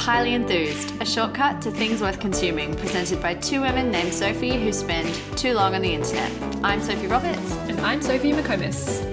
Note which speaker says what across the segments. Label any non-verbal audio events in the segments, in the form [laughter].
Speaker 1: Highly Enthused, a shortcut to things worth consuming, presented by two women named Sophie who spend too long on the internet. I'm Sophie Roberts.
Speaker 2: And I'm Sophie McComas.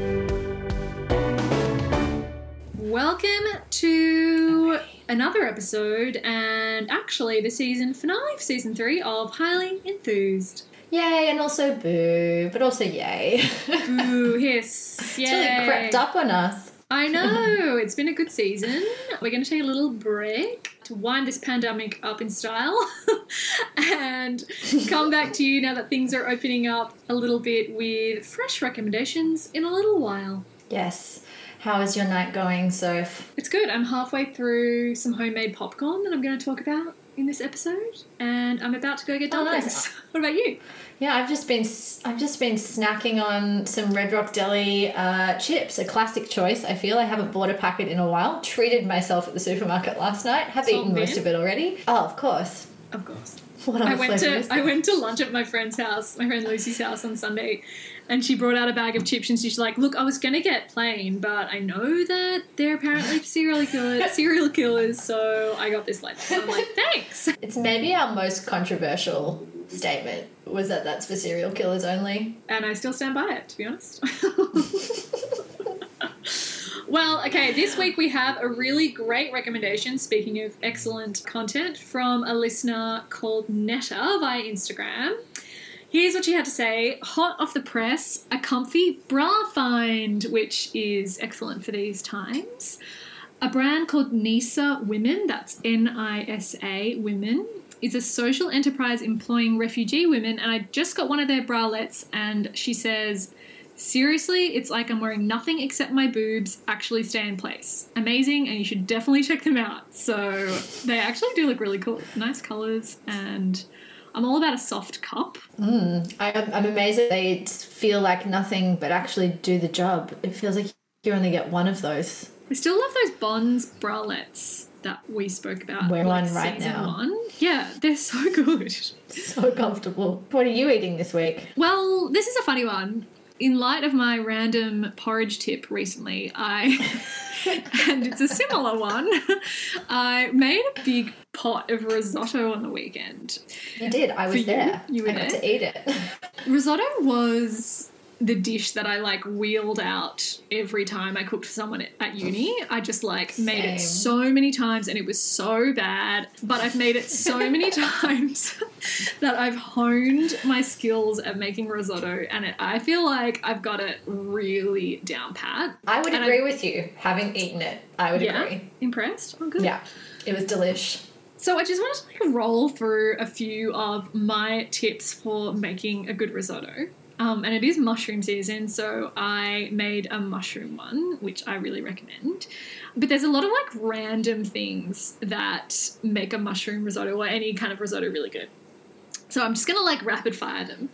Speaker 2: Welcome to another episode, and actually the season finale of season three of Highly Enthused.
Speaker 3: Yay, and also boo, but also yay.
Speaker 2: Ooh, hiss. [laughs]
Speaker 3: It's really crept up on us.
Speaker 2: I [laughs] know. It's been a good season. We're going to take a little break to wind this pandemic up in style [laughs] and come back to you now that things are opening up a little bit with fresh recommendations in a little while.
Speaker 3: Yes. How is your night going, Soph?
Speaker 2: It's good. I'm halfway through some homemade popcorn that I'm going to talk about in this episode, and I'm about to go get
Speaker 3: Oh,
Speaker 2: dumplings.
Speaker 3: nice. [laughs]
Speaker 2: What about you?
Speaker 3: Yeah, I've just been I've just been snacking on some Red Rock Deli uh, chips, a classic choice. I feel I haven't bought a packet in a while. Treated myself at the supermarket last night. Have
Speaker 2: Salt
Speaker 3: eaten most of it already. Oh, of course.
Speaker 2: Of course.
Speaker 3: What
Speaker 2: I went to I went to lunch at my friend's house, my friend Lucy's house on Sunday, and she brought out a bag of chips and she's like, "Look, I was gonna get plain, but I know that they're apparently [laughs] serial killers, serial killers, so I got this like." I'm like, "Thanks."
Speaker 3: It's maybe our most controversial statement was that that's for serial killers only.
Speaker 2: And I still stand by it, to be honest. [laughs] well, okay, this week we have a really great recommendation, speaking of excellent content, from a listener called Netta via Instagram. Here's what she had to say Hot off the press, a comfy bra find, which is excellent for these times. A brand called Nisa Women, that's N I S A Women, is a social enterprise employing refugee women. And I just got one of their bralettes, and she says, Seriously, it's like I'm wearing nothing except my boobs actually stay in place. Amazing, and you should definitely check them out. So they actually do look really cool. Nice colors, and I'm all about a soft cup.
Speaker 3: Mm, I, I'm amazed that they feel like nothing but actually do the job. It feels like you only get one of those.
Speaker 2: I still love those Bonds bralettes that we spoke about.
Speaker 3: Wear
Speaker 2: like,
Speaker 3: one right now.
Speaker 2: One. Yeah, they're so good. [laughs]
Speaker 3: So comfortable. What are you eating this week?
Speaker 2: Well, this is a funny one. In light of my random porridge tip recently, I [laughs] and it's a similar one. I made a big pot of risotto on the weekend.
Speaker 3: You did. I was
Speaker 2: For
Speaker 3: there.
Speaker 2: You were
Speaker 3: I
Speaker 2: there?
Speaker 3: to eat it. [laughs]
Speaker 2: Risotto was the dish that I like wheeled out every time I cooked for someone at uni. I just like made it so many times and it was so bad, but I've made it so [laughs] many times [laughs] that I've honed my skills at making risotto and it, I feel like I've got it really down pat.
Speaker 3: I would
Speaker 2: And
Speaker 3: agree
Speaker 2: I-
Speaker 3: with you. Having eaten it, I would
Speaker 2: Yeah,
Speaker 3: agree.
Speaker 2: impressed. Oh, good.
Speaker 3: Yeah, it was delish.
Speaker 2: So I just wanted to like roll through a few of my tips for making a good risotto. Um, and it is mushroom season, so I made a mushroom one, which I really recommend. But there's a lot of like random things that make a mushroom risotto or any kind of risotto really good. So I'm just gonna like rapid fire them.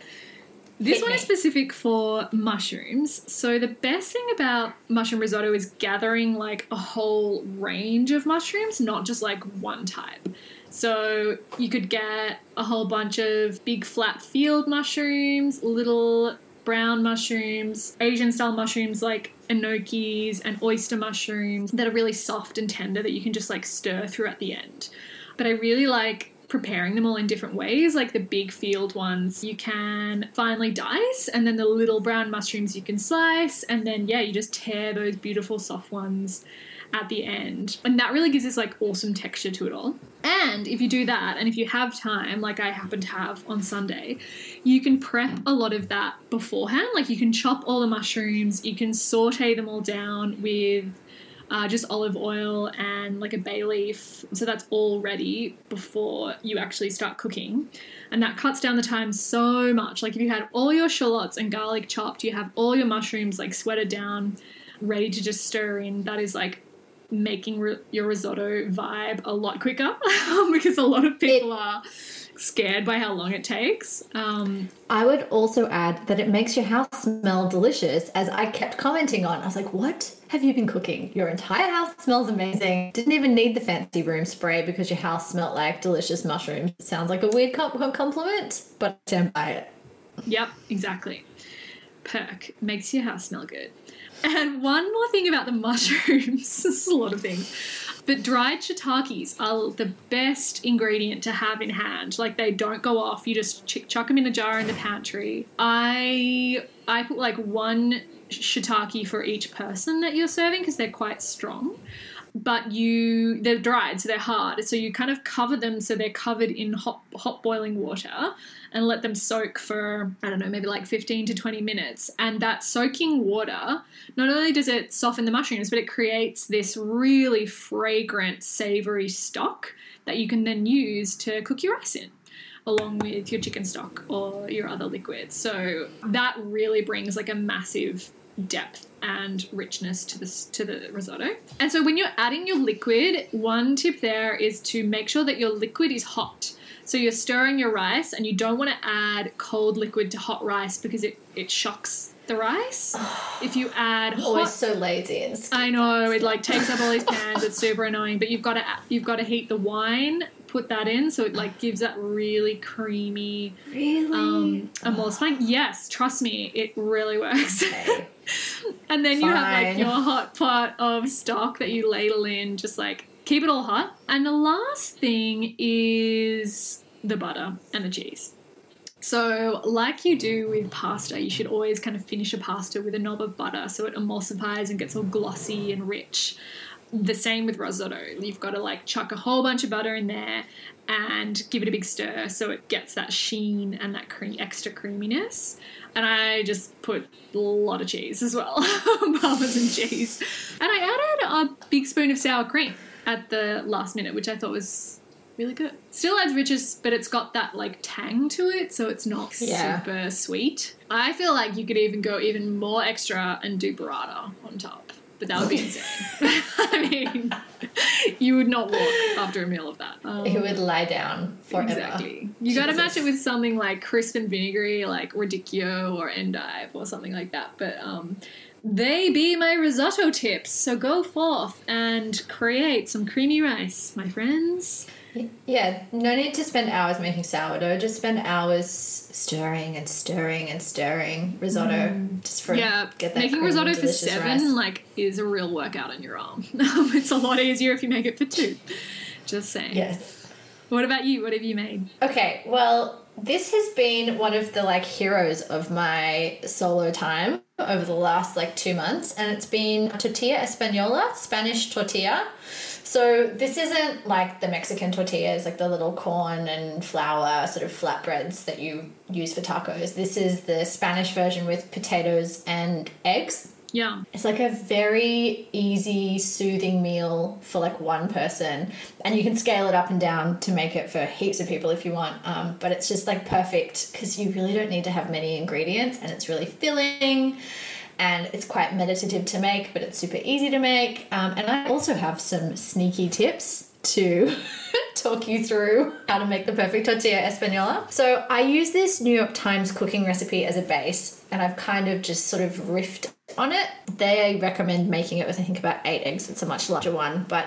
Speaker 2: This
Speaker 3: Hit
Speaker 2: one
Speaker 3: me.
Speaker 2: is specific for mushrooms. So the best thing about mushroom risotto is gathering like a whole range of mushrooms, not just like one type. So you could get a whole bunch of big flat field mushrooms, little brown mushrooms, Asian style mushrooms like enokis and oyster mushrooms that are really soft and tender that you can just like stir through at the end. But I really like preparing them all in different ways. Like the big field ones, you can finely dice, and then the little brown mushrooms you can slice, and then yeah, you just tear those beautiful soft ones at the end. And that really gives this like awesome texture to it all. And if you do that, and if you have time, like I happen to have on Sunday, you can prep a lot of that beforehand. Like you can chop all the mushrooms, you can saute them all down with uh, just olive oil and like a bay leaf. So that's all ready before you actually start cooking. And that cuts down the time so much. Like if you had all your shallots and garlic chopped, you have all your mushrooms like sweated down, ready to just stir in. That is like making ri- your risotto vibe a lot quicker [laughs] because a lot of people are scared by how long it takes. Um,
Speaker 3: I would also add that it makes your house smell delicious, as I kept commenting on. I was like, what have you been cooking? Your entire house smells amazing. Didn't even need the fancy room spray because your house smelled like delicious mushrooms. Sounds like a weird com- compliment, but I stand by it.
Speaker 2: Yep, exactly. perk. Makes your house smell good. And one more thing about the mushrooms. [laughs] this is a lot of things. But dried shiitakes are the best ingredient to have in hand. Like they don't go off. You just ch- chuck them in a jar in the pantry. I I put like one shiitake for each person that you're serving because they're quite strong. But you they're dried, so they're hard. So you kind of cover them so they're covered in hot hot boiling water and let them soak for I don't know, maybe like 15 to 20 minutes. And that soaking water, not only does it soften the mushrooms, but it creates this really fragrant, savory stock that you can then use to cook your rice in along with your chicken stock or your other liquids. So that really brings like a massive depth and richness to this to the risotto. And so when you're adding your liquid, one tip there is to make sure that your liquid is hot. So you're stirring your rice and you don't want to add cold liquid to hot rice because it, it shocks the rice. if you add
Speaker 3: Always
Speaker 2: hot
Speaker 3: so lazy and
Speaker 2: I know it like takes up all these pans. It's super annoying, but you've got to you've got to heat the wine, put that in, so it like gives that really creamy
Speaker 3: really.
Speaker 2: um emulsifying. Yes, trust me, it really works.
Speaker 3: Okay. [laughs]
Speaker 2: and then you have like your hot pot of stock that you ladle in, just like keep it all hot. And the last thing is the butter and the cheese. So, like you do with pasta, you should always kind of finish a pasta with a knob of butter so it emulsifies and gets all glossy and rich. The same with risotto. You've got to like chuck a whole bunch of butter in there and give it a big stir so it gets that sheen and that cream, extra creaminess. And I just put a lot of cheese as well, [laughs] parmesan cheese. And I added a big spoon of sour cream at the last minute, which I thought was really good. Still adds richness, but it's got that like tang to it, so it's not
Speaker 3: Yeah.
Speaker 2: super sweet. I feel like you could even go even more extra and do burrata on top, but that would be [laughs] insane. [laughs] I mean, you would not walk after a meal of that. Um,
Speaker 3: It would lie down forever.
Speaker 2: Exactly. You got to match it with something like crisp and vinegary, like radicchio or endive or something like that. But um, they be my risotto tips. So go forth and create some creamy rice, my friends.
Speaker 3: Yeah, no need to spend hours making sourdough. Just spend hours stirring and stirring and stirring risotto. Just for
Speaker 2: Mm. yeah,
Speaker 3: get that
Speaker 2: making
Speaker 3: creamy,
Speaker 2: risotto for seven
Speaker 3: rice.
Speaker 2: like is a real workout on your arm. [laughs] it's a lot easier if you make it for two. Just saying.
Speaker 3: Yes.
Speaker 2: What about you? What have you made?
Speaker 3: Okay, well, this has been one of the like heroes of my solo time over the last like two months, and it's been tortilla española, Spanish tortilla. So this isn't like the Mexican tortillas, like the little corn and flour sort of flatbreads that you use for tacos. This is the Spanish version with potatoes and eggs.
Speaker 2: Yeah.
Speaker 3: It's like a very easy, soothing meal for like one person, and you can scale it up and down to make it for heaps of people if you want. Um, but it's just like perfect because you really don't need to have many ingredients, and it's really filling, and it's quite meditative to make, but it's super easy to make. Um, and I also have some sneaky tips to [laughs] talk you through how to make the perfect tortilla española. So I use this New York Times cooking recipe as a base, and I've kind of just sort of riffed on it. They recommend making it with I think about eight eggs. It's a much larger one, but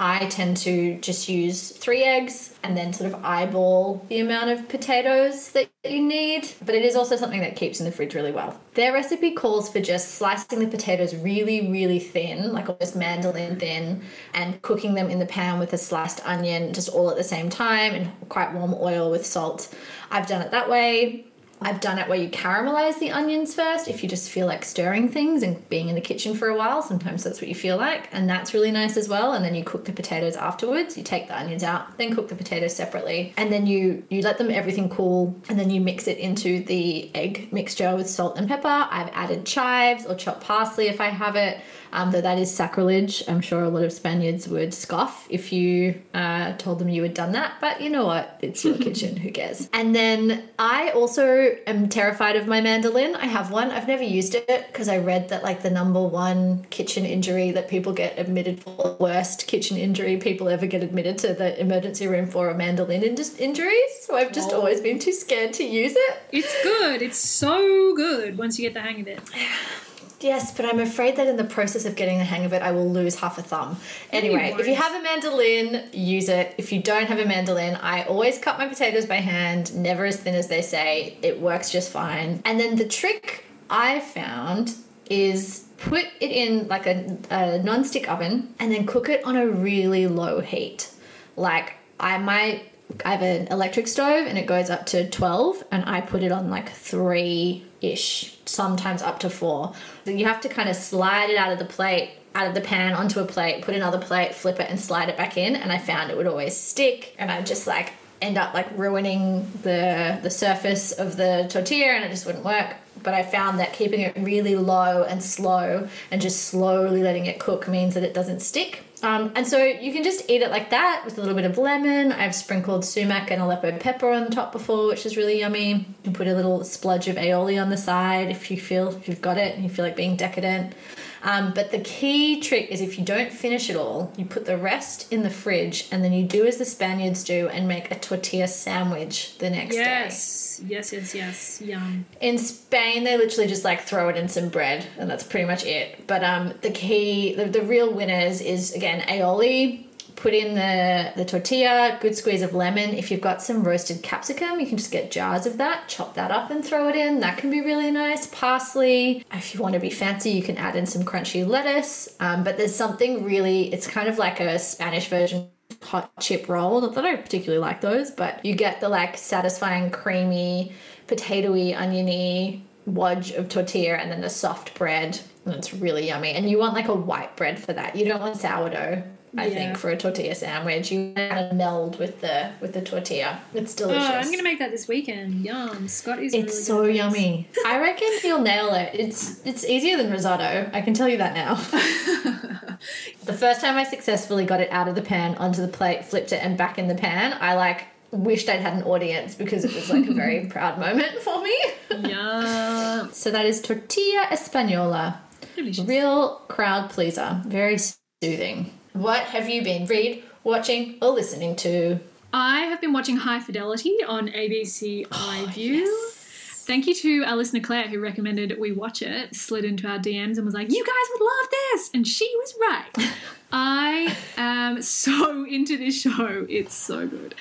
Speaker 3: I tend to just use three eggs and then sort of eyeball the amount of potatoes that you need. But it is also something that keeps in the fridge really well. Their recipe calls for just slicing the potatoes really, really thin, like almost mandolin thin, and cooking them in the pan with a sliced onion, just all at the same time, in quite warm oil with salt. I've done it that way. I've done it where you caramelize the onions first if you just feel like stirring things and being in the kitchen for a while. Sometimes that's what you feel like, and that's really nice as well. And then you cook the potatoes afterwards. You take the onions out, then cook the potatoes separately, and then you you let them everything cool, and then you mix it into the egg mixture with salt and pepper. I've added chives or chopped parsley if I have it. Um, though that is sacrilege. I'm sure a lot of Spaniards would scoff if you uh, told them you had done that. But you know what? It's your [laughs] kitchen. Who cares? And then I also am terrified of my mandolin. I have one. I've never used it because I read that like the number one kitchen injury that people get admitted for, worst kitchen injury people ever get admitted to the emergency room for, a mandolin in- injuries. So I've just
Speaker 2: Oh.
Speaker 3: always been too scared to use it.
Speaker 2: It's good. It's so good once you get the hang of it. [sighs] [sighs]
Speaker 3: Yes, but I'm afraid that in the process of getting the hang of it, I will lose half a thumb. Anyway, if you have a mandolin, use it. If you don't have a mandolin, I always cut my potatoes by hand, never as thin as they say. It works just fine. And then the trick I found is put it in like a, a non-stick oven and then cook it on a really low heat. Like I might I have an electric stove and it goes up to 12 and I put it on like 3 ish, sometimes up to 4. So you have to kind of slide it out of the plate out of the pan onto a plate, put another plate, flip it and slide it back in and I found it would always stick and I just like end up like ruining the the surface of the tortilla and it just wouldn't work but i found that keeping it really low and slow and just slowly letting it cook means that it doesn't stick um, and so you can just eat it like that with a little bit of lemon. I've sprinkled sumac and aleppo pepper on the top before which is really yummy. You can put a little spludge of aioli on the side if you feel if you've got it and you feel like being decadent um, but the key trick is if you don't finish it all, you put the rest in the fridge and then you do as the Spaniards do and make a tortilla sandwich the next day.
Speaker 2: Yes, yes, yes, yes. Yum.
Speaker 3: In Spain, they literally just like throw it in some bread and that's pretty much it. But um, the key, the, the real winners is again aioli, put in the, the tortilla, good squeeze of lemon. If you've got some roasted capsicum, you can just get jars of that, chop that up and throw it in. That can be really nice. Parsley. If you want to be fancy, you can add in some crunchy lettuce. Um, but there's something really, it's kind of like a Spanish version hot chip roll. Not that I particularly like those, but you get the like satisfying, creamy, potatoy, oniony wodge of tortilla and then the soft bread. And it's really yummy. And you want like a white bread for that. You don't want sourdough. I
Speaker 2: Yeah.
Speaker 3: think for a tortilla sandwich, you kind of meld with the with the tortilla. It's delicious. Oh.
Speaker 2: I'm gonna make that this weekend. Yum. Scott is.
Speaker 3: it's
Speaker 2: really
Speaker 3: so yummy. I reckon you'll nail it. It's it's easier than risotto. I can tell you that now. [laughs] the first time I successfully got it out of the pan onto the plate, flipped it, and back in the pan, I like wished I'd had an audience because it was like a very [laughs] proud moment for me.
Speaker 2: Yum. [laughs]
Speaker 3: so that is tortilla española.
Speaker 2: Delicious.
Speaker 3: Real crowd pleaser. Very soothing. What have you been read, watching, or listening to?
Speaker 2: I have been watching High Fidelity on ABC
Speaker 3: Oh,
Speaker 2: iView. Thank you to our listener Claire who recommended we watch it, slid into our DMs and was like, You guys would love this! And she was right. [laughs] I am so [laughs] into this show. It's so good.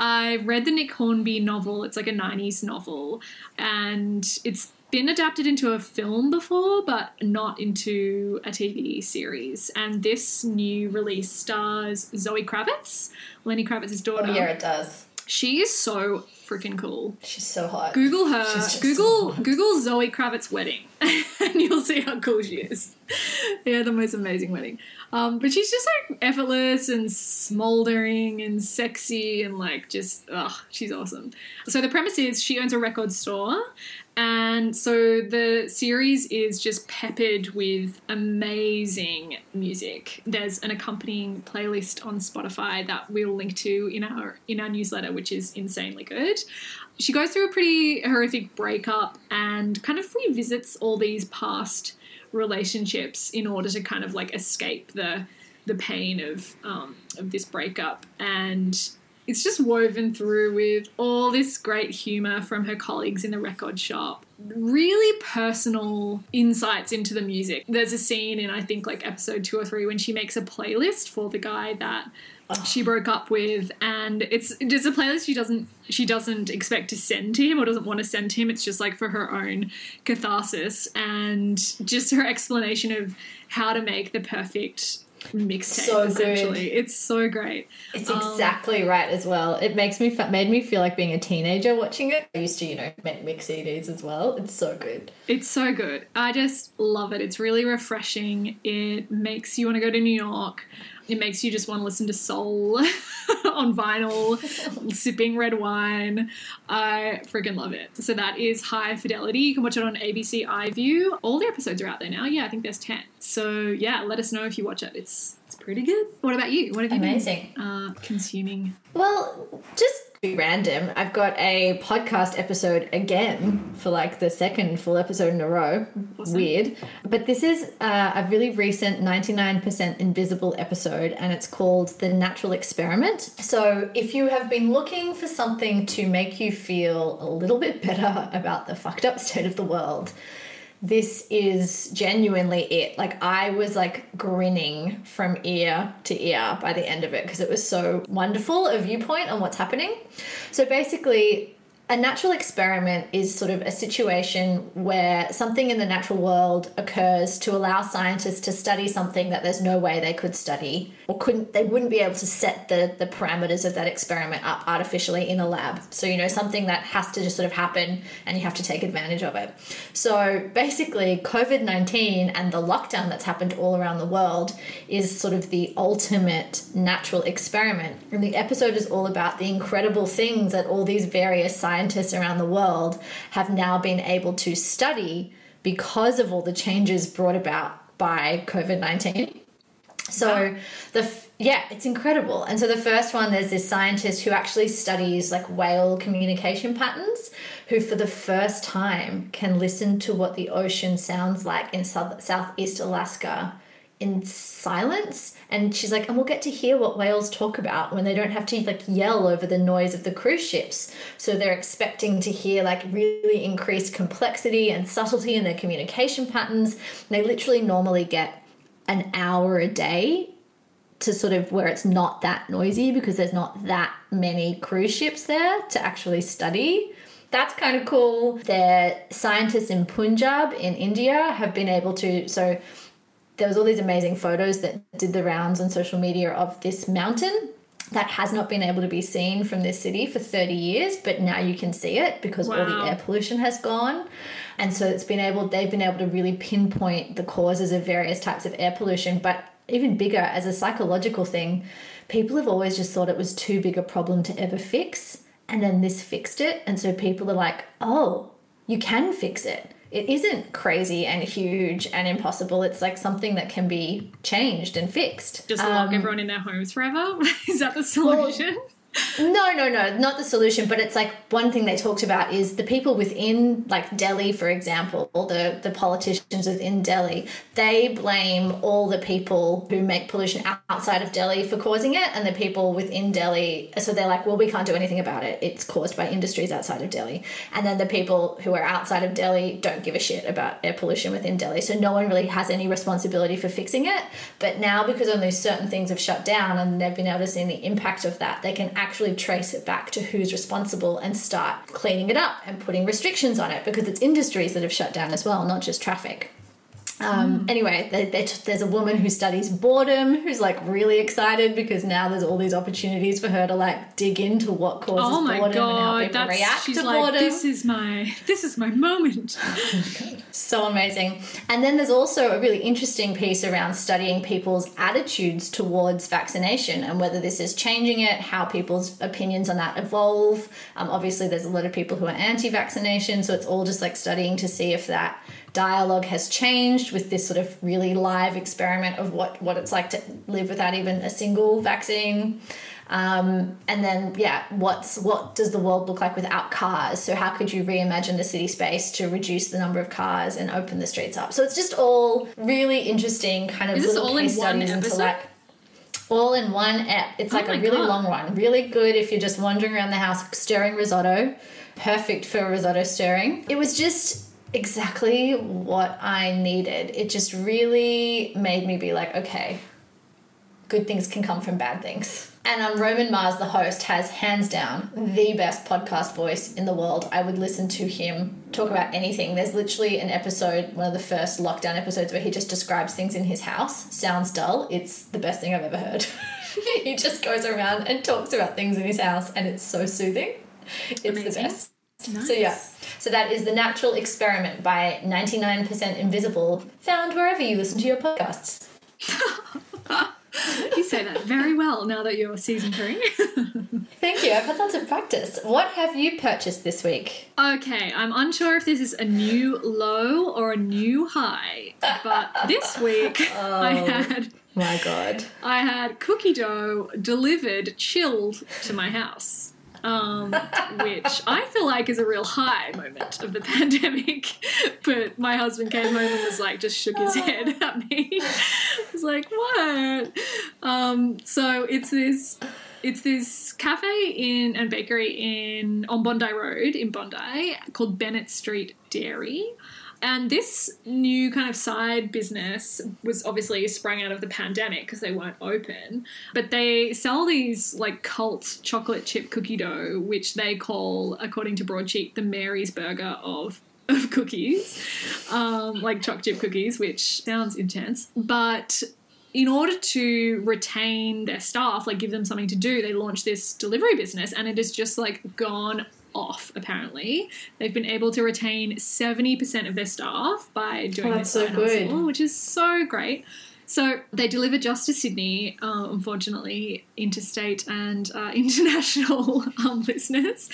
Speaker 2: I read the Nick Hornby novel. It's like a 90s novel. And it's been adapted into a film before, but not into a TV series. And this new release stars Zoe Kravitz, Lenny Kravitz's daughter.
Speaker 3: Oh, yeah, it does.
Speaker 2: She is so freaking cool.
Speaker 3: She's so hot.
Speaker 2: Google her.
Speaker 3: She's just
Speaker 2: Google
Speaker 3: so.
Speaker 2: Google Zoe Kravitz wedding, [laughs] and you'll see how cool she is. yeah, the most amazing wedding. Um, but she's just like effortless and smoldering and sexy and like just ugh, she's awesome. So the premise is she owns a record store, and so the series is just peppered with amazing music. There's an accompanying playlist on Spotify that we'll link to in our in our newsletter, which is insanely good. She goes through a pretty horrific breakup and kind of revisits all these past relationships in order to kind of like escape the the pain of um, of this breakup and it's just woven through with all this great humor from her colleagues in the record shop. Really personal insights into the music. There's a scene in i think like episode two or three when she makes a playlist for the guy that she broke up with and it's just a playlist she doesn't she doesn't expect to send to him or doesn't want to send to him. It's just like for her own catharsis and just her explanation of how to make the perfect mixtape
Speaker 3: So good.
Speaker 2: it's so great
Speaker 3: It's
Speaker 2: Um,
Speaker 3: exactly right as well. It makes me made me feel like being a teenager watching it. I used to, you know, make mix CDs as well. It's so good.
Speaker 2: It's so good. I just love it. It's really refreshing. It makes you want to go to New York. It makes you just want to listen to soul [laughs] on vinyl, sipping red wine. I freaking love it. So that is High Fidelity. You can watch it on ABC iView. All the episodes are out there now. Yeah, I think there's 10. So yeah, let us know if you watch it. It's it's pretty good. What about you? What have you
Speaker 3: Amazing.
Speaker 2: been uh, consuming?
Speaker 3: Well, just be random, I've got a podcast episode again for like the second full episode in a row.
Speaker 2: Awesome.
Speaker 3: Weird. But this is uh, a really recent 99% Invisible episode, and it's called The Natural Experiment. So, if you have been looking for something to make you feel a little bit better [laughs] about the fucked up state of the world, this is genuinely it. Like I was like grinning from ear to ear by the end of it because it was so wonderful a viewpoint on what's happening. So basically, a natural experiment is sort of a situation where something in the natural world occurs to allow scientists to study something that there's no way they could study or couldn't they wouldn't be able to set the the parameters of that experiment up artificially in a lab. So you know something that has to just sort of happen and you have to take advantage of it. So basically COVID-19 and the lockdown that's happened all around the world is sort of the ultimate natural experiment. And the episode is all about the incredible things that all these various scientists around the world have now been able to study because of all the changes brought about by COVID 19. So wow. the yeah, it's incredible. And so the first one, there's this scientist who actually studies like whale communication patterns, who for the first time can listen to what the ocean sounds like in south, southeast Alaska in silence and she's like and we'll get to hear what whales talk about when they don't have to like yell over the noise of the cruise ships so they're expecting to hear like really increased complexity and subtlety in their communication patterns they literally normally get an hour a day to sort of where it's not that noisy because there's not that many cruise ships there to actually study that's kind of cool. The scientists in Punjab in India have been able to so there was all these amazing photos that did the rounds on social media of this mountain that has not been able to be seen from this city for 30 years but now you can see it because wow. all the air pollution has gone and so it's been able they've been able to really pinpoint the causes of various types of air pollution but even bigger as a psychological thing people have always just thought it was too big a problem to ever fix and then this fixed it and so people are like oh you can fix it it isn't crazy and huge and impossible. It's like something that can be changed and fixed.
Speaker 2: Just lock um, everyone in their homes forever? [laughs] Is that the solution? Well,
Speaker 3: no, no, no, not the solution. But it's like one thing they talked about is the people within, like Delhi, for example, or the the politicians within Delhi. They blame all the people who make pollution outside of Delhi for causing it, and the people within Delhi. So they're like, well, we can't do anything about it. It's caused by industries outside of Delhi. And then the people who are outside of Delhi don't give a shit about air pollution within Delhi. So no one really has any responsibility for fixing it. But now, because only certain things have shut down, and they've been able to see the impact of that, they can actually trace it back to who's responsible and start cleaning it up and putting restrictions on it because it's industries that have shut down as well, not just traffic. Um, mm. Anyway, they, they, there's a woman who studies boredom who's like really excited because now there's all these opportunities for her to like dig into what causes oh my boredom God, and how people react she's to like, boredom.
Speaker 2: This is my this is my moment. [laughs]
Speaker 3: so amazing. And then there's also a really interesting piece around studying people's attitudes towards vaccination and whether this is changing it, how people's opinions on that evolve. Um, obviously, there's a lot of people who are anti-vaccination, so it's all just like studying to see if that dialogue has changed with this sort of really live experiment of what, what it's like to live without even a single vaccine. Um, and then, yeah, what's what does the world look like without cars? So how could you reimagine the city space to reduce the number of cars and open the streets up? So it's just all really interesting kind of
Speaker 2: Is little all in studies into like
Speaker 3: all in one app. It's oh like a really God. long one. Really good if you're just wandering around the house stirring risotto. Perfect for risotto stirring. It was just exactly what I needed. It just really made me be like, okay, good things can come from bad things. And um, Roman Mars, the host, has hands down the best podcast voice in the world. I would listen to him talk about anything. There's literally an episode, one of the first lockdown episodes, where he just describes things in his house. Sounds dull. It's the best thing I've ever heard. [laughs] he just goes around and talks about things in his house, and it's so soothing. It's Amazing. the best. Nice. So yeah, so that is the Natural Experiment by 99% Invisible, found wherever you listen to your podcasts. [laughs]
Speaker 2: you say that very well now that you're season three. [laughs]
Speaker 3: Thank you. I've had lots of practice. What have you purchased this week?
Speaker 2: Okay, I'm unsure if this is a new low or a new high, but this [laughs] week oh, I had.
Speaker 3: My God.
Speaker 2: I had cookie dough delivered chilled to my house um, which I feel like is a real high moment of the [laughs] pandemic. but my husband came home and was like, just shook his head at me. [laughs] I was like, what? Um, so it's this. It's this cafe in and bakery in on Bondi Road in Bondi called Bennett Street Dairy. And this new kind of side business was obviously sprung out of the pandemic because they weren't open. But they sell these like cult chocolate chip cookie dough, which they call, according to Broadsheet, the Mary's Burger of of cookies, um, like choc chip cookies, which sounds intense. But in order to retain their staff, like give them something to do, they launched this delivery business and it has just like gone off apparently. They've been able to retain 70% of their staff by doing
Speaker 3: Oh,
Speaker 2: this
Speaker 3: so good.
Speaker 2: hustle, which is so great. So they deliver just to Sydney, uh, unfortunately, interstate and uh, [laughs] international um, listeners,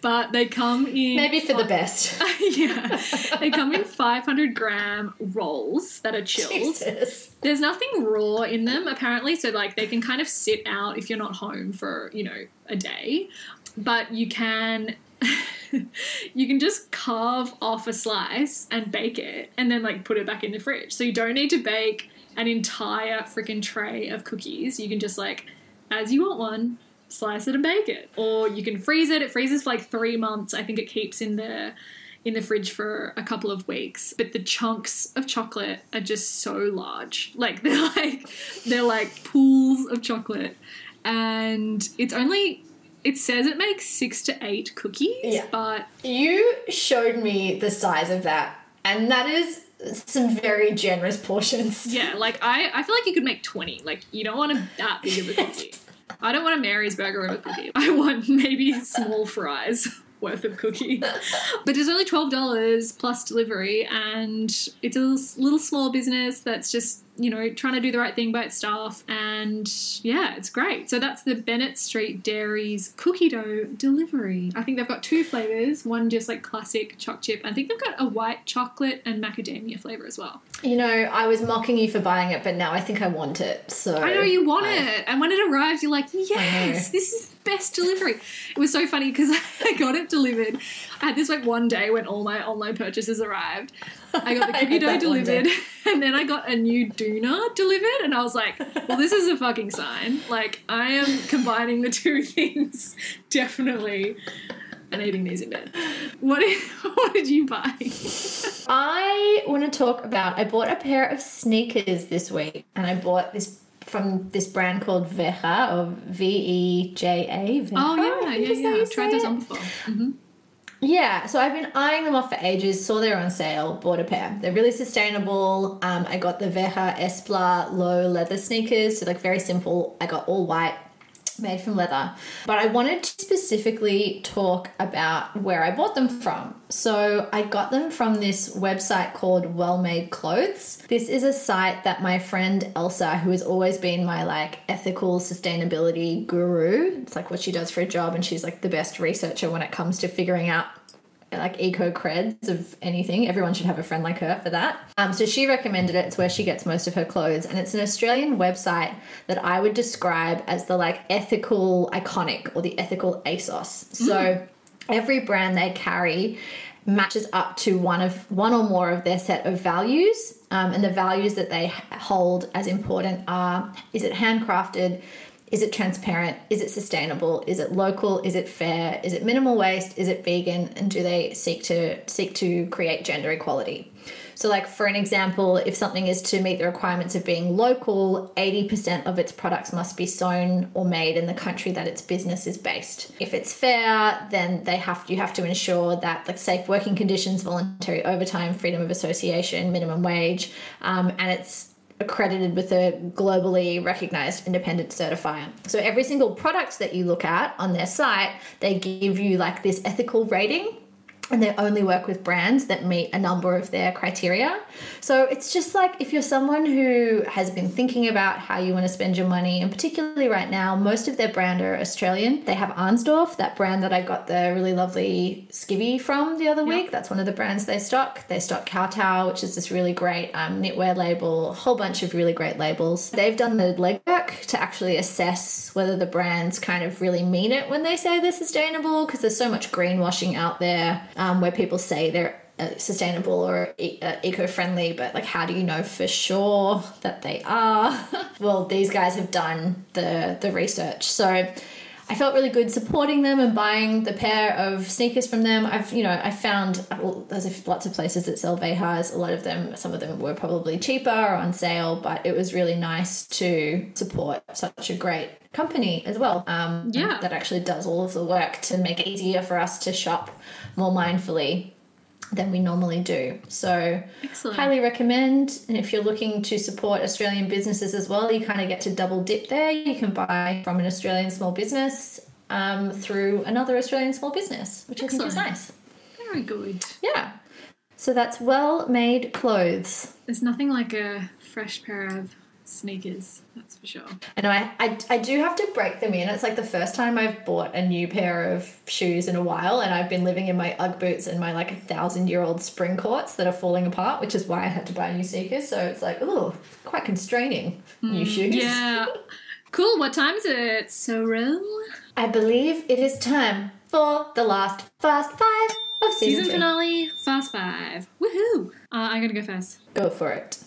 Speaker 2: but they come in
Speaker 3: Maybe for the best. [laughs]
Speaker 2: yeah, they come in 500 gram rolls that are chilled.
Speaker 3: Jesus.
Speaker 2: There's nothing raw in them apparently, so like they can kind of sit out if you're not home for you know a day, but you can. [laughs] you can just carve off a slice and bake it and then like put it back in the fridge. So you don't need to bake an entire freaking tray of cookies. You can just like as you want one, slice it and bake it. Or you can freeze it. It freezes for like three months. I think it keeps in the in the fridge for a couple of weeks. But the chunks of chocolate are just so large. [laughs] Like they're like they're like pools of chocolate. And it's only it says it makes six to eight cookies,
Speaker 3: Yeah.
Speaker 2: but
Speaker 3: You showed me the size of that, and that is some very generous portions.
Speaker 2: yeah, like I, I feel like you could make twenty. Like you don't want a that big of a [laughs] cookie. I don't want a Mary's burger of a cookie. I want maybe small fries [laughs] worth of cookie. [laughs] But it's only twelve dollars plus delivery, and it's a little, little small business that's just you know trying to do the right thing by its staff, and yeah, it's great. So that's the Bennett Street Dairies cookie dough delivery. I think they've got two flavors. One just like classic choc chip. I think they've got a white chocolate and macadamia flavor as well.
Speaker 3: You know, I was mocking you for buying it, but now I think I want it. So
Speaker 2: I know you want
Speaker 3: I-
Speaker 2: it, and when it arrives, you're like, yes, this is best delivery. It was so funny because [laughs] I got it delivered. I had this like one day when all my online purchases arrived. I got the [laughs] cookie dough delivered, [laughs] and then I got a new doona delivered, and I was like, well, this is a fucking sign. Like, I am combining the two things definitely. And eating these in bed. What did, what did you buy?
Speaker 3: I want to talk about. I bought a pair of sneakers this week, and I bought this from this brand called Veja or V E J A. Veja,
Speaker 2: Oh yeah, yeah, yeah. I've tried those on before. hmm
Speaker 3: Yeah, so I've been eyeing them off for ages. Saw they're on sale, bought a pair. They're really sustainable. Um, I got the Veja Esplar low leather sneakers, so like very simple. I got all white, made from leather. But I wanted to specifically talk about where I bought them from. So I got them from this website called Well Made Clothes. This is a site that my friend Elsa, who has always been my like ethical sustainability guru, it's like what she does for a job, and she's like the best researcher when it comes to figuring out like eco creds of anything. Everyone should have a friend like her for that. Um, so she recommended it. It's where she gets most of her clothes, and it's an Australian website that I would describe as the like ethical iconic or the ethical ASOS. So every brand they carry matches up to one of one or more of their set of values, um, and the values that they hold as important are: is it handcrafted? Is it transparent? Is it sustainable? Is it local? Is it fair? Is it minimal waste? Is it vegan? And do they seek to seek to create gender equality? So, like for an example, if something is to meet the requirements of being local, 80% of its products must be sewn or made in the country that its business is based. If it's fair, then they have you have to ensure that like safe working conditions, voluntary overtime, freedom of association, minimum wage, um, and it's accredited with a globally recognized independent certifier. So every single product that you look at on their site, they give you like this ethical rating and they only work with brands that meet a number of their criteria. So it's just like if you're someone who has been thinking about how you want to spend your money, and particularly right now, most of their brand are Australian. They have Arnsdorf, that brand that I got the really lovely skivvy from the other week. That's one of the brands they stock. They stock Kowtow, which is this really great um, knitwear label, a whole bunch of really great labels. They've done the legwork to actually assess whether the brands kind of really mean it when they say they're sustainable, because there's so much greenwashing out there um, where people say they're uh, sustainable or uh, eco-friendly but like how do you know for sure that they are? [laughs] Well these guys have done the the research. So I felt really good supporting them and buying the pair of sneakers from them. I've, you know, I found well, there's lots of places that sell Vejas. A lot of them, some of them were probably cheaper or on sale, but it was really nice to support such a great company as well. Um,
Speaker 2: Yeah.
Speaker 3: That actually does all of the work to make it easier for us to shop more mindfully than we normally do. So,
Speaker 2: Excellent.
Speaker 3: highly recommend. And if you're looking to support Australian businesses as well, you kind of get to double dip there. You can buy from an Australian small business um, through another Australian small business, which I think is nice.
Speaker 2: Very good.
Speaker 3: Yeah. So that's well made clothes.
Speaker 2: There's nothing like a fresh pair of sneakers, that's for sure.
Speaker 3: I know I, I, I do have to break them in. It's like the first time I've bought a new pair of shoes in a while, and I've been living in my Ugg boots and my like a thousand year old spring courts that are falling apart, which is why I had to buy new sneakers. So it's like, oh, quite constraining. new shoes.
Speaker 2: Yeah. cool. What time is it, Sorrel?
Speaker 3: I believe it is time for the last Fast Five of season,
Speaker 2: Season finale, Fast Five. Woohoo! Uh, I'm gonna go first.
Speaker 3: Go for it.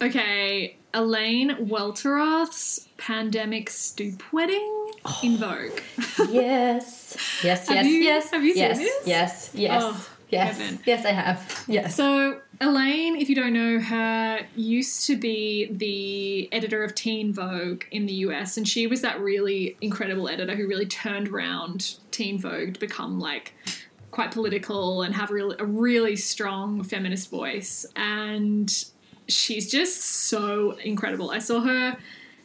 Speaker 2: Okay, Elaine Welteroth's pandemic stoop wedding in oh, Vogue.
Speaker 3: Yes. [laughs] Yes, yes,
Speaker 2: you-
Speaker 3: yes.
Speaker 2: have you seen
Speaker 3: yes,
Speaker 2: this?
Speaker 3: Yes, yes,
Speaker 2: Oh,
Speaker 3: yes.
Speaker 2: heaven.
Speaker 3: Yes, I have. Yes.
Speaker 2: So, Elaine, if you don't know her, used to be the editor of Teen Vogue in the US, and she was that really incredible editor who really turned around Teen Vogue to become like quite political and have real, a really strong feminist voice. And she's just so incredible. I saw her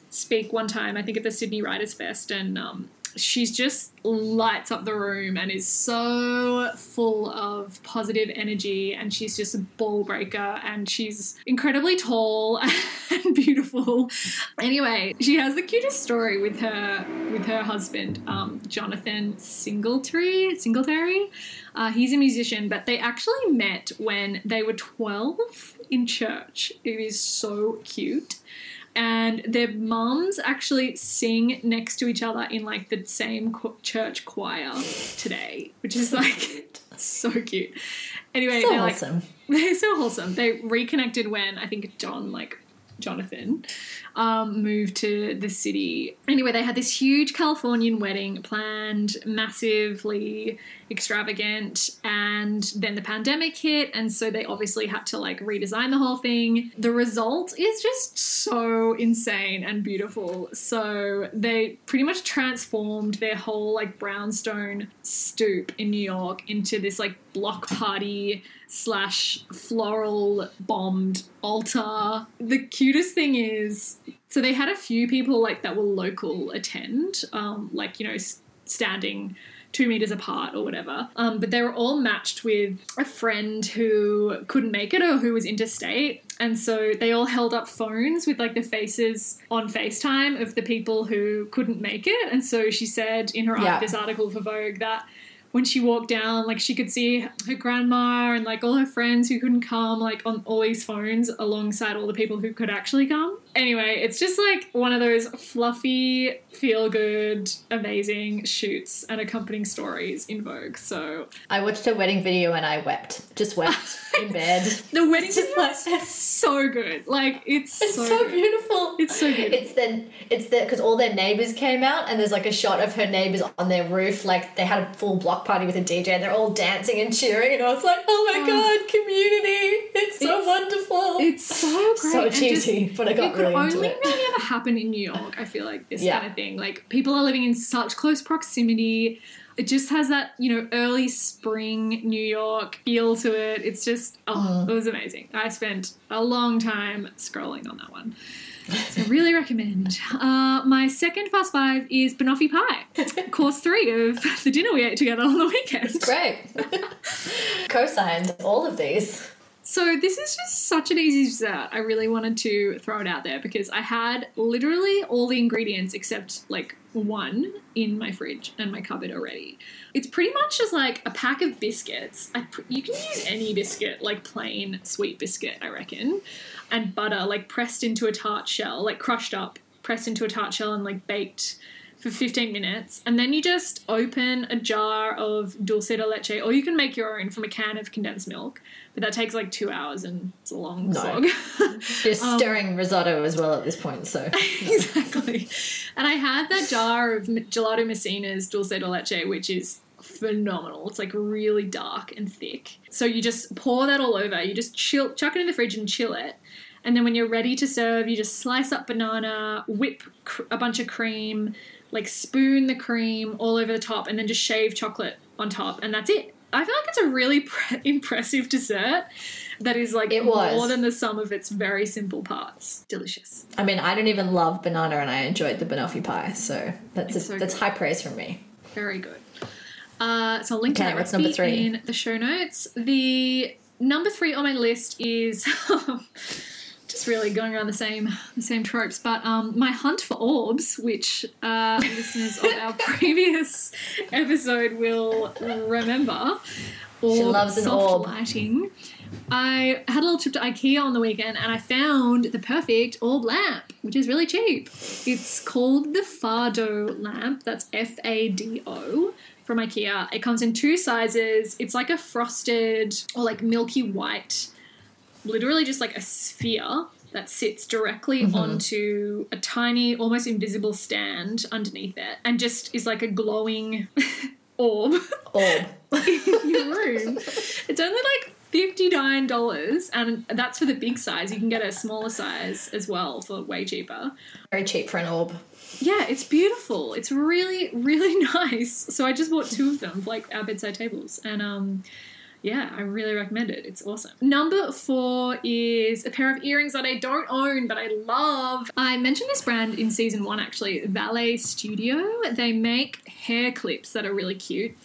Speaker 2: speak one time, I think at the Sydney Writers Fest, and um, she's just lights up the room and is so full of positive energy. And she's just a ball breaker, and she's incredibly tall [laughs] and beautiful. Anyway, she has the cutest story with her with her husband, um, Jonathan Singletary. Singletary. Uh, he's a musician, but they actually met when they were 12 in church. It is so cute and their mums actually sing next to each other in like the same church choir today, which is like [laughs] so cute. Anyway,
Speaker 3: so
Speaker 2: they're like
Speaker 3: awesome. [laughs]
Speaker 2: they're so wholesome. They reconnected when I think John, like Jonathan, um, moved to the city. Anyway, they had this huge Californian wedding planned, massively extravagant, and then the pandemic hit, and so they obviously had to like redesign the whole thing. The result is just so insane and beautiful. So they pretty much transformed their whole like brownstone stoop in New York into this like block party slash floral bombed altar. The cutest thing is, so they had a few people like that were local attend, um, like you know, s- standing two meters apart or whatever. Um, but they were all matched with a friend who couldn't make it or who was interstate. And so they all held up phones with like the faces on FaceTime of the people who couldn't make it. And so she said in her
Speaker 3: Yeah.
Speaker 2: this article for Vogue that when she walked down, like she could see her grandma and like all her friends who couldn't come, like on all these phones alongside all the people who could actually come. Anyway, it's just like one of those fluffy, feel good, amazing shoots and accompanying stories in Vogue. So
Speaker 3: I watched a wedding video and I wept. Just wept [laughs] in bed.
Speaker 2: the wedding
Speaker 3: It's just like-
Speaker 2: is so good. Like it's,
Speaker 3: It's
Speaker 2: so,
Speaker 3: so, beautiful.
Speaker 2: It's so beautiful.
Speaker 3: It's then it's the because all their neighbors came out and there's like a shot of her neighbors on their roof, like they had a full block party with a DJ and they're all dancing and cheering, and I was like, oh my
Speaker 2: Oh.
Speaker 3: god, community! It's so
Speaker 2: It's-
Speaker 3: wonderful.
Speaker 2: It's so great.
Speaker 3: so
Speaker 2: and just-
Speaker 3: cheesy, but I got
Speaker 2: it could
Speaker 3: really
Speaker 2: only really ever happen in New York. I feel like this
Speaker 3: Yeah.
Speaker 2: kind of thing. Like people are living in such close proximity. It just has that you know early spring New York feel to it. It's just oh,
Speaker 3: Mm.
Speaker 2: it was amazing. I spent a long time scrolling on that one. So I really recommend. Uh, my second fast five is banoffee pie, [laughs] course three of the dinner we ate together on the weekend.
Speaker 3: Great. [laughs] Co-signed all of these.
Speaker 2: So this is just such an easy dessert. I really wanted to throw it out there because I had literally all the ingredients except like one in my fridge and my cupboard already. It's pretty much just like a pack of biscuits. Pr- you can use any biscuit, like plain sweet biscuit, I reckon, and butter like pressed into a tart shell, like crushed up, pressed into a tart shell and like baked for 15 minutes, and then you just open a jar of dulce de leche, or you can make your own from a can of condensed milk. But that takes like two hours, and it's a long
Speaker 3: No.
Speaker 2: slog. [laughs]
Speaker 3: You're
Speaker 2: Um,
Speaker 3: stirring risotto as well at this point, so [laughs]
Speaker 2: exactly. And I had that jar of Gelato Messina's dulce de leche, which is phenomenal. It's like really dark and thick. So you just pour that all over. You just chill, chuck it in the fridge and chill it. And then when you're ready to serve, you just slice up banana, whip cr- a bunch of cream, like spoon the cream all over the top, and then just shave chocolate on top, and that's it. I feel like it's a really [laughs] pre- impressive dessert that is like
Speaker 3: It was.
Speaker 2: more than the sum of its very simple parts. Delicious.
Speaker 3: I mean, I don't even love banana, and I enjoyed the banoffee pie, so that's a,
Speaker 2: so
Speaker 3: that's
Speaker 2: good.
Speaker 3: high praise from me.
Speaker 2: Very good. Uh, so I'll link to that
Speaker 3: what's number three?
Speaker 2: in the show notes. The number three on my list is [laughs] just really going around the same the same tropes, but um, my hunt for orbs, which uh, [laughs] listeners of our previous episode will remember. Orb
Speaker 3: loves an
Speaker 2: soft
Speaker 3: orb.
Speaker 2: lighting. I had a little trip to IKEA on the weekend and I found the perfect orb lamp, which is really cheap. It's called the Fado lamp. That's F A D O from IKEA. It comes in two sizes. It's like a frosted or like milky white, literally just like a sphere that sits directly onto a tiny, almost invisible stand underneath it and just is like a glowing [laughs] orb
Speaker 3: Orb. [laughs]
Speaker 2: in your room. It's only like $59 and that's for the big size. You can get a smaller size as well for way cheaper.
Speaker 3: Very cheap for an orb.
Speaker 2: Yeah, it's beautiful. It's really, really [laughs] nice. So I just bought two of them for like our bedside tables. And um yeah, I really recommend it. It's awesome. Number four is a pair of earrings that I don't own, but I love. I mentioned this brand in season one actually, Valet Studio. They make hair clips that are really cute,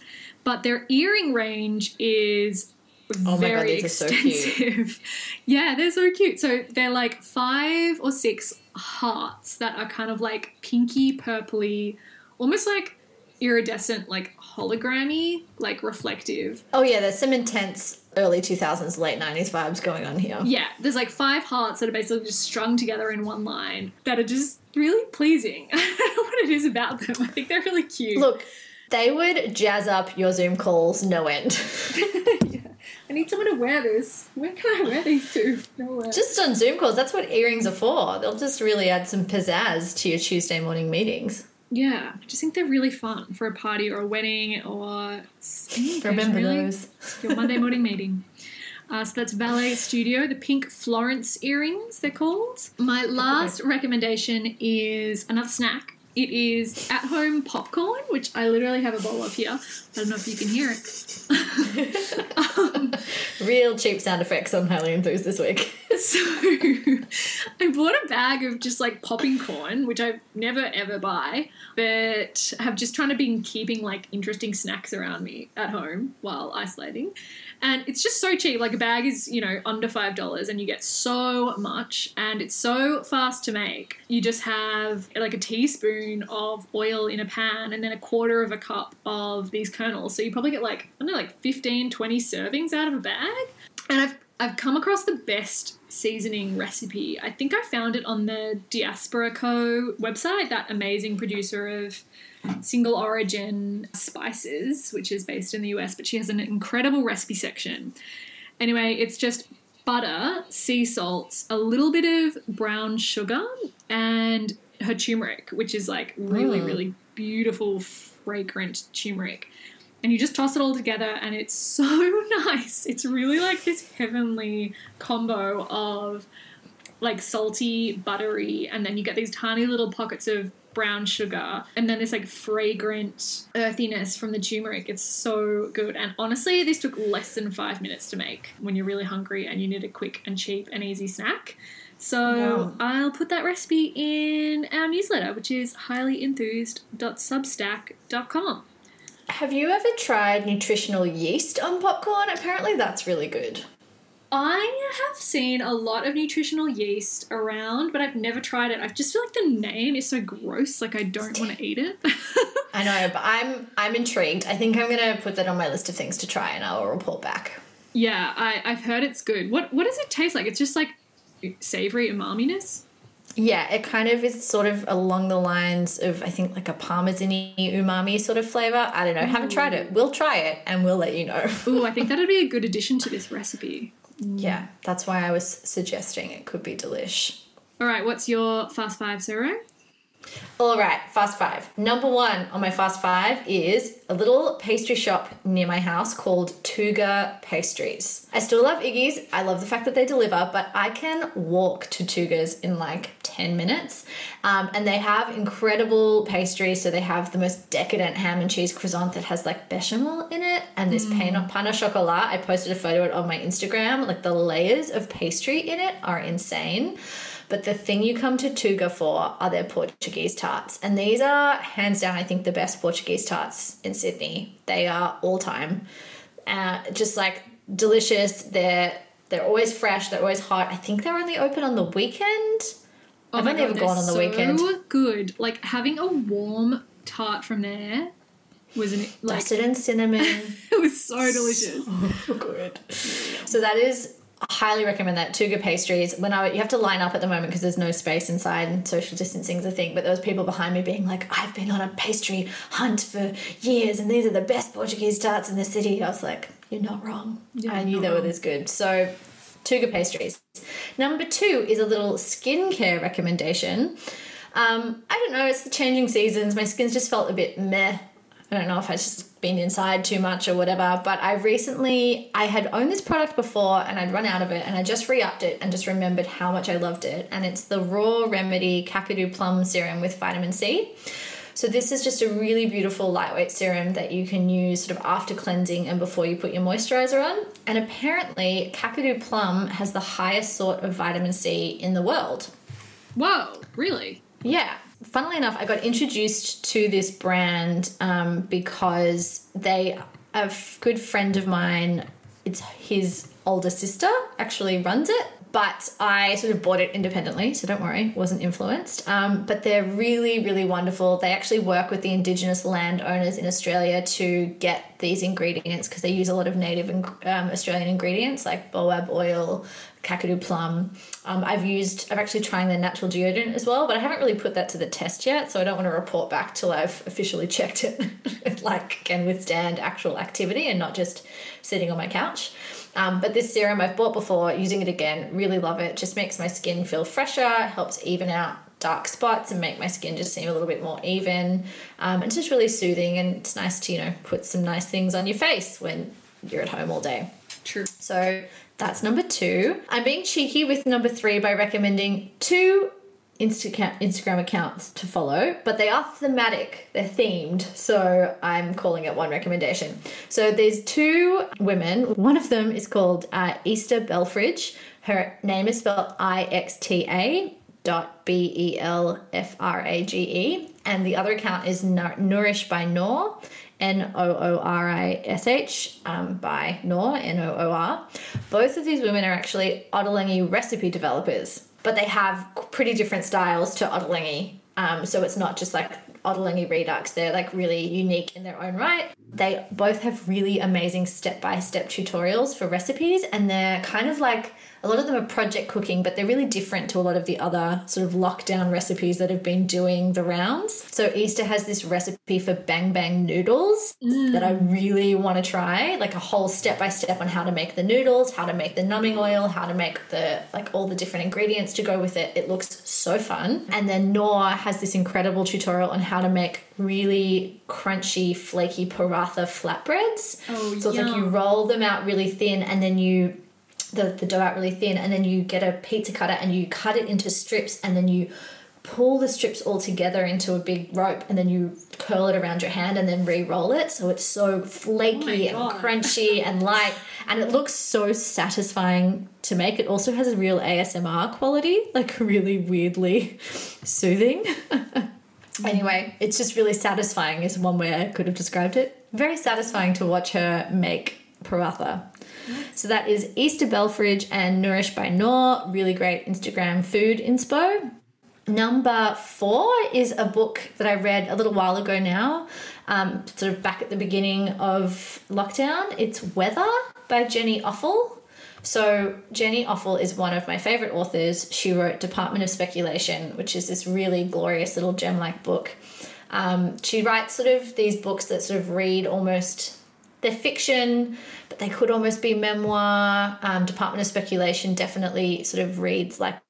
Speaker 2: but their earring range is
Speaker 3: Oh my God,
Speaker 2: very
Speaker 3: these are so cute.
Speaker 2: extensive. [laughs] yeah, they're so cute. So they're like five or six hearts that are kind of like pinky purpley, almost like iridescent, like hologrammy, like reflective.
Speaker 3: Oh yeah, there's some intense early 2000s, late 90s vibes going on here.
Speaker 2: Yeah, there's like five hearts that are basically just strung together in one line that are just really pleasing. [laughs] I don't know what it is about them. I think they're really cute.
Speaker 3: Look, they would jazz up your Zoom calls no end. [laughs]
Speaker 2: I need someone to wear this. Where can I wear these to? Nowhere.
Speaker 3: just on Zoom calls, that's what earrings are for. They'll just really add some pizzazz to your Tuesday morning meetings.
Speaker 2: Yeah, I just think they're really fun for a party or a wedding or
Speaker 3: Remember
Speaker 2: really.
Speaker 3: those.
Speaker 2: Your Monday morning meeting. [laughs] Uh, so that's Valet Studio, the pink Florence earrings, they're called. My last recommendation is another snack. It is at home popcorn, which I literally have a bowl of here. I don't know if you can hear it. um, [laughs]
Speaker 3: Real cheap sound effects on Highly Enthused this week. [laughs]
Speaker 2: so I bought a bag of just like popping corn, which I never ever buy, but have just trying to be keeping like interesting snacks around me at home while isolating. And it's just so cheap. Like a bag is, you know, under five dollars and you get so much and it's so fast to make. You just have like a teaspoon of oil in a pan and then a quarter of a cup of these kernels. So you probably get like, I don't know, like 15, 20 servings out of a bag. And I've I've come across the best seasoning recipe. I think I found it on the Diaspora Co website, that amazing producer of single origin spices, which is based in the US, but she has an incredible recipe section. Anyway, it's just butter, sea salts, a little bit of brown sugar, and her turmeric, which is like really,
Speaker 3: Mm.
Speaker 2: really beautiful, fragrant turmeric and you just toss it all together and it's [laughs] so nice it's really like this heavenly combo of like salty buttery and then you get these tiny little pockets of brown sugar and then this like fragrant earthiness from the turmeric it's so good and honestly this took less than five minutes to make when you're really hungry and you need a quick and cheap and easy snack so. I'll put that recipe in our newsletter, which is highlyenthused.substack.com.
Speaker 3: Have you ever tried nutritional yeast on popcorn? Apparently, that's really good.
Speaker 2: I have seen a lot of nutritional yeast around, but I've never tried it. I just feel like the name is so gross, like I don't want to [laughs] eat it.
Speaker 3: I know, but I'm I'm intrigued. I think I'm gonna put that on my list of things to try, and I'll report back.
Speaker 2: yeah, I, I've heard it's good. What what does it taste like? It's just like savory umaminess.
Speaker 3: Yeah, it kind of is sort of along the lines of I think like a parmesan umami sort of flavor. I don't know. Haven't tried it. We'll try it and we'll let you know.
Speaker 2: Ooh, I [laughs] think that'd be a good addition to this recipe. Mm.
Speaker 3: yeah, that's why I was suggesting it could be delish.
Speaker 2: All right, what's your fast five, Sarah?
Speaker 3: All right, fast five. Number one on my fast five is a little pastry shop near my house called Tuga Pastries. I still love Iggy's. I love the fact that they deliver, but I can walk to Tuga's in like 10 minutes. Um, and they have incredible pastries. So they have the most decadent ham and cheese croissant that has like bechamel in it and this pain pan au chocolat. I posted a photo of it on my Instagram. Like the layers of pastry in it are insane. But the thing you come to Tuga for are their Portuguese tarts. And these are hands down, I think, the best Portuguese tarts in Sydney. They are all time. Uh, just like delicious. They're they're always fresh, they're always hot. I think they're only open on the weekend.
Speaker 2: Oh
Speaker 3: I've only
Speaker 2: God,
Speaker 3: ever gone on the
Speaker 2: so
Speaker 3: weekend.
Speaker 2: Good. Like having a warm tart from there was an like
Speaker 3: Dusted in cinnamon. [laughs]
Speaker 2: it was so delicious.
Speaker 3: good. So that is highly recommend that Tuga pastries. When I you have to line up at the moment because there's no space inside and social distancing is a thing. But there was people behind me being like, "I've been on a pastry hunt for years, and these are the best Portuguese tarts in the city." I was like, "You're not wrong.
Speaker 2: You're
Speaker 3: I knew they were this good." So Tuga pastries. Number two is a little skincare recommendation. Um, I don't know, it's the changing seasons. My skin's just felt a bit meh. I don't know if I've just been inside too much or whatever, but I recently I had owned this product before and I'd run out of it and I just re-upped it and just remembered how much I loved it. And it's the Raw Remedy Kakadu Plum Serum with vitamin C. So this is just a really beautiful lightweight serum that you can use sort of after cleansing and before you put your moisturizer on. And apparently Kakadu Plum has the highest sort of vitamin C in the world.
Speaker 2: Whoa, really?
Speaker 3: Yeah. Funnily enough, I got introduced to this brand um, because they, a good friend of mine, it's his older sister actually runs it. But I sort of bought it independently, so don't worry, wasn't influenced. Um, but they're really, really wonderful. They actually work with the Indigenous landowners in Australia to get these ingredients because they use a lot of native um, Australian ingredients like boab oil, kakadu plum. Um, I've used, I've actually trying their natural deodorant as well, but I haven't really put that to the test yet, so I don't want to report back till I've officially [laughs] checked it, [laughs] like can withstand actual activity and not just sitting on my couch. Um, but this serum I've bought before, using it again, really love it. Just makes my skin feel fresher, helps even out dark spots and make my skin just seem a little bit more even. Um, it's just really soothing and it's nice to, you know, put some nice things on your face when you're at home all day.
Speaker 2: True.
Speaker 3: So that's number two. I'm being cheeky with number three by recommending two Insta- Instagram accounts to follow, but they are thematic, they're themed, so I'm calling it one recommendation. So there's two women. One of them is called uh, Ixta Belfrage. Her name is spelled I X T A dot B E L F R A G E, and the other account is Nour- Nourish by Noor. N O O R I S H um, by Noor, N O O R. Both of these women are actually Ottolenghi recipe developers, but they have pretty different styles to Ottolenghi. Um, so it's not just like Ottolenghi Redux, they're like really unique in their own right. They both have really amazing step by step tutorials for recipes, and they're kind of like a lot of them are project cooking, but they're really different to a lot of the other sort of lockdown recipes that have been doing the rounds. So Ixta has this recipe for bang bang noodles that I mm. really want to try, like a whole step by step on how to make the noodles, how to make the numbing oil, how to make the like all the different ingredients to go with it. It looks so fun. And then Noor has this incredible tutorial on how to make really crunchy, flaky paratha flatbreads.
Speaker 2: Oh,
Speaker 3: so it's like you roll them out really thin and then you the, the dough out really thin and then you get a pizza cutter and you cut it into strips and then you pull the strips all together into a big rope and then you curl it around your hand and then re-roll it. So it's so flaky oh
Speaker 2: and
Speaker 3: crunchy and light and it looks so satisfying to make. It also has a real asmr quality like really weirdly soothing. [laughs] Anyway it's just really satisfying is one way i could have described it. Very satisfying to watch her make paratha so that is Ixta Belfrage and Nourish by Noor. Really great Instagram food inspo. Number four is a book that I read a little while ago now, um, sort of back at the beginning of lockdown. It's Weather by Jenny Offill. So, Jenny Offill is one of my favorite authors. She wrote Department of Speculation, which is this really glorious little gem like book. Um, she writes sort of these books that sort of read almost, they're fiction, but they could almost be memoir. Um, Department of Speculation definitely sort of reads like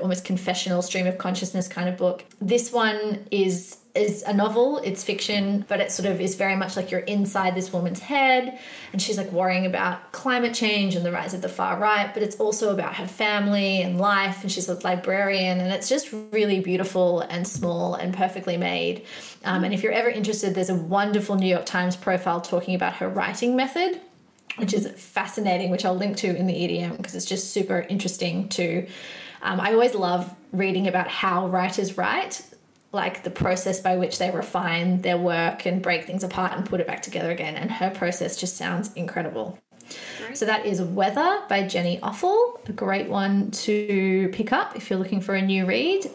Speaker 3: almost confessional stream of consciousness kind of book. This one is is a novel, it's fiction, but it sort of is very much like you're inside this woman's head and she's like worrying about climate change and the rise of the far right, but it's also about her family and life and she's a librarian and it's just really beautiful and small and perfectly made. Um, and if you're ever interested, there's a wonderful New York Times profile talking about her writing method which is fascinating, which I'll link to in the EDM because it's just super interesting to. Um, I always love reading about how writers write, like the process by which they refine their work and break things apart and put it back together again. And her process just sounds incredible. So that is Weather by Jenny Offill, a great one to pick up if you're looking for a new read.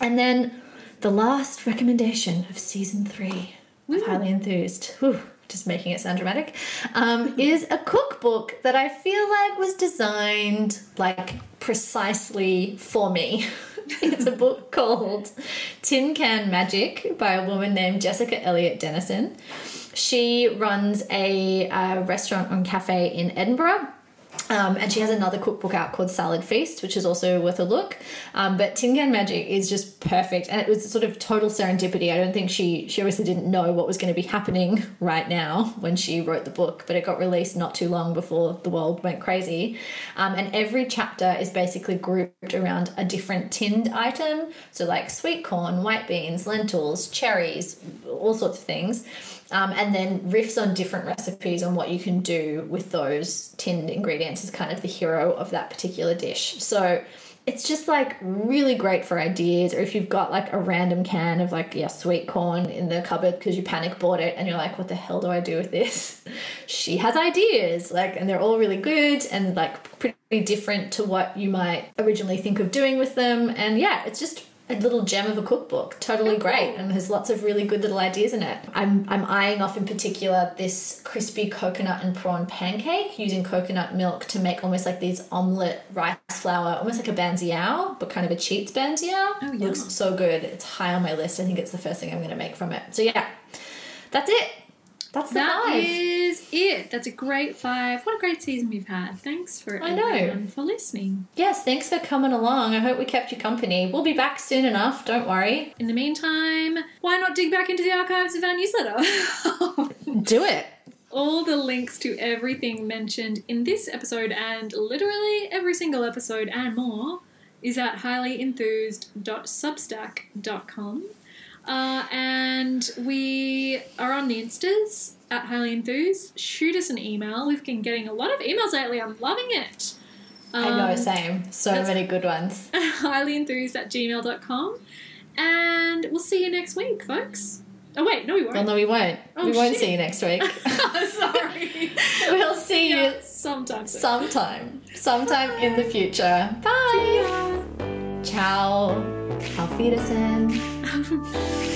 Speaker 3: And then the last recommendation of season three of Highly Enthused. Whew just making it sound dramatic, um, is a cookbook that I feel like was designed like precisely for me. [laughs] [laughs] it's a book called Tin Can Magic by a woman named Jessica Elliott Dennison. She runs a, a restaurant and cafe in Edinburgh um, and she has another cookbook out called Salad Feast, which is also worth a look. Um, but Tin Can Magic is just perfect, and it was sort of total serendipity. I don't think she she obviously didn't know what was going to be happening [laughs] right now when she wrote the book, but it got released not too long before the world went crazy. Um, and every chapter is basically grouped around a different tinned item, so like sweet corn, white beans, lentils, cherries, all sorts of things. Um, and then riffs on different recipes on what you can do with those tinned ingredients is kind of the hero of that particular dish. So it's just like really great for ideas, or if you've got like a random can of like yeah sweet corn in the cupboard because you panic bought it and you're like, what the hell do I do with this? [laughs] She has ideas, like, and they're all really good and like pretty different to what you might originally think of doing with them. And yeah, it's just a little gem of a cookbook. Totally
Speaker 2: Oh,
Speaker 3: great, and there's lots of really good little ideas in it. I'm I'm eyeing off in particular this crispy coconut and prawn pancake using coconut milk to make almost like these omelette rice flour, almost like a banh xeo, but kind of a cheats banh xeo.
Speaker 2: Oh, yum.
Speaker 3: Looks so good. It's high on my list. I think it's the first thing I'm going to make from it. So yeah, that's it. That's the
Speaker 2: That
Speaker 3: five.
Speaker 2: is it. That's a great five. What a great season we've had. Thanks for
Speaker 3: I know.
Speaker 2: everyone for listening.
Speaker 3: Yes, thanks for coming along. I hope we kept you company. We'll be back soon enough. Don't worry.
Speaker 2: In the meantime, why not dig back into the archives of our newsletter? [laughs]
Speaker 3: Do it.
Speaker 2: All the links to everything mentioned in this episode and literally every single episode and more is at highlyenthused.substack.com. Uh, and we are on the Instas at Highly Enthused. Shoot us an email. We've been getting a lot of emails lately. I'm loving it.
Speaker 3: I know,
Speaker 2: Um,
Speaker 3: same. So many good ones. [laughs]
Speaker 2: highlyenthused at gmail.com. And we'll see you next week, folks. Oh, wait, no, we won't.
Speaker 3: Well, no, we won't.
Speaker 2: Oh,
Speaker 3: we won't
Speaker 2: shit.
Speaker 3: see you next week. [laughs] [laughs]
Speaker 2: Sorry.
Speaker 3: we'll see
Speaker 2: Yeah,
Speaker 3: you
Speaker 2: sometime.
Speaker 3: sometime, sometime in the future. Bye.
Speaker 2: Bye.
Speaker 3: Ciao. Auf Wiedersehen. 哼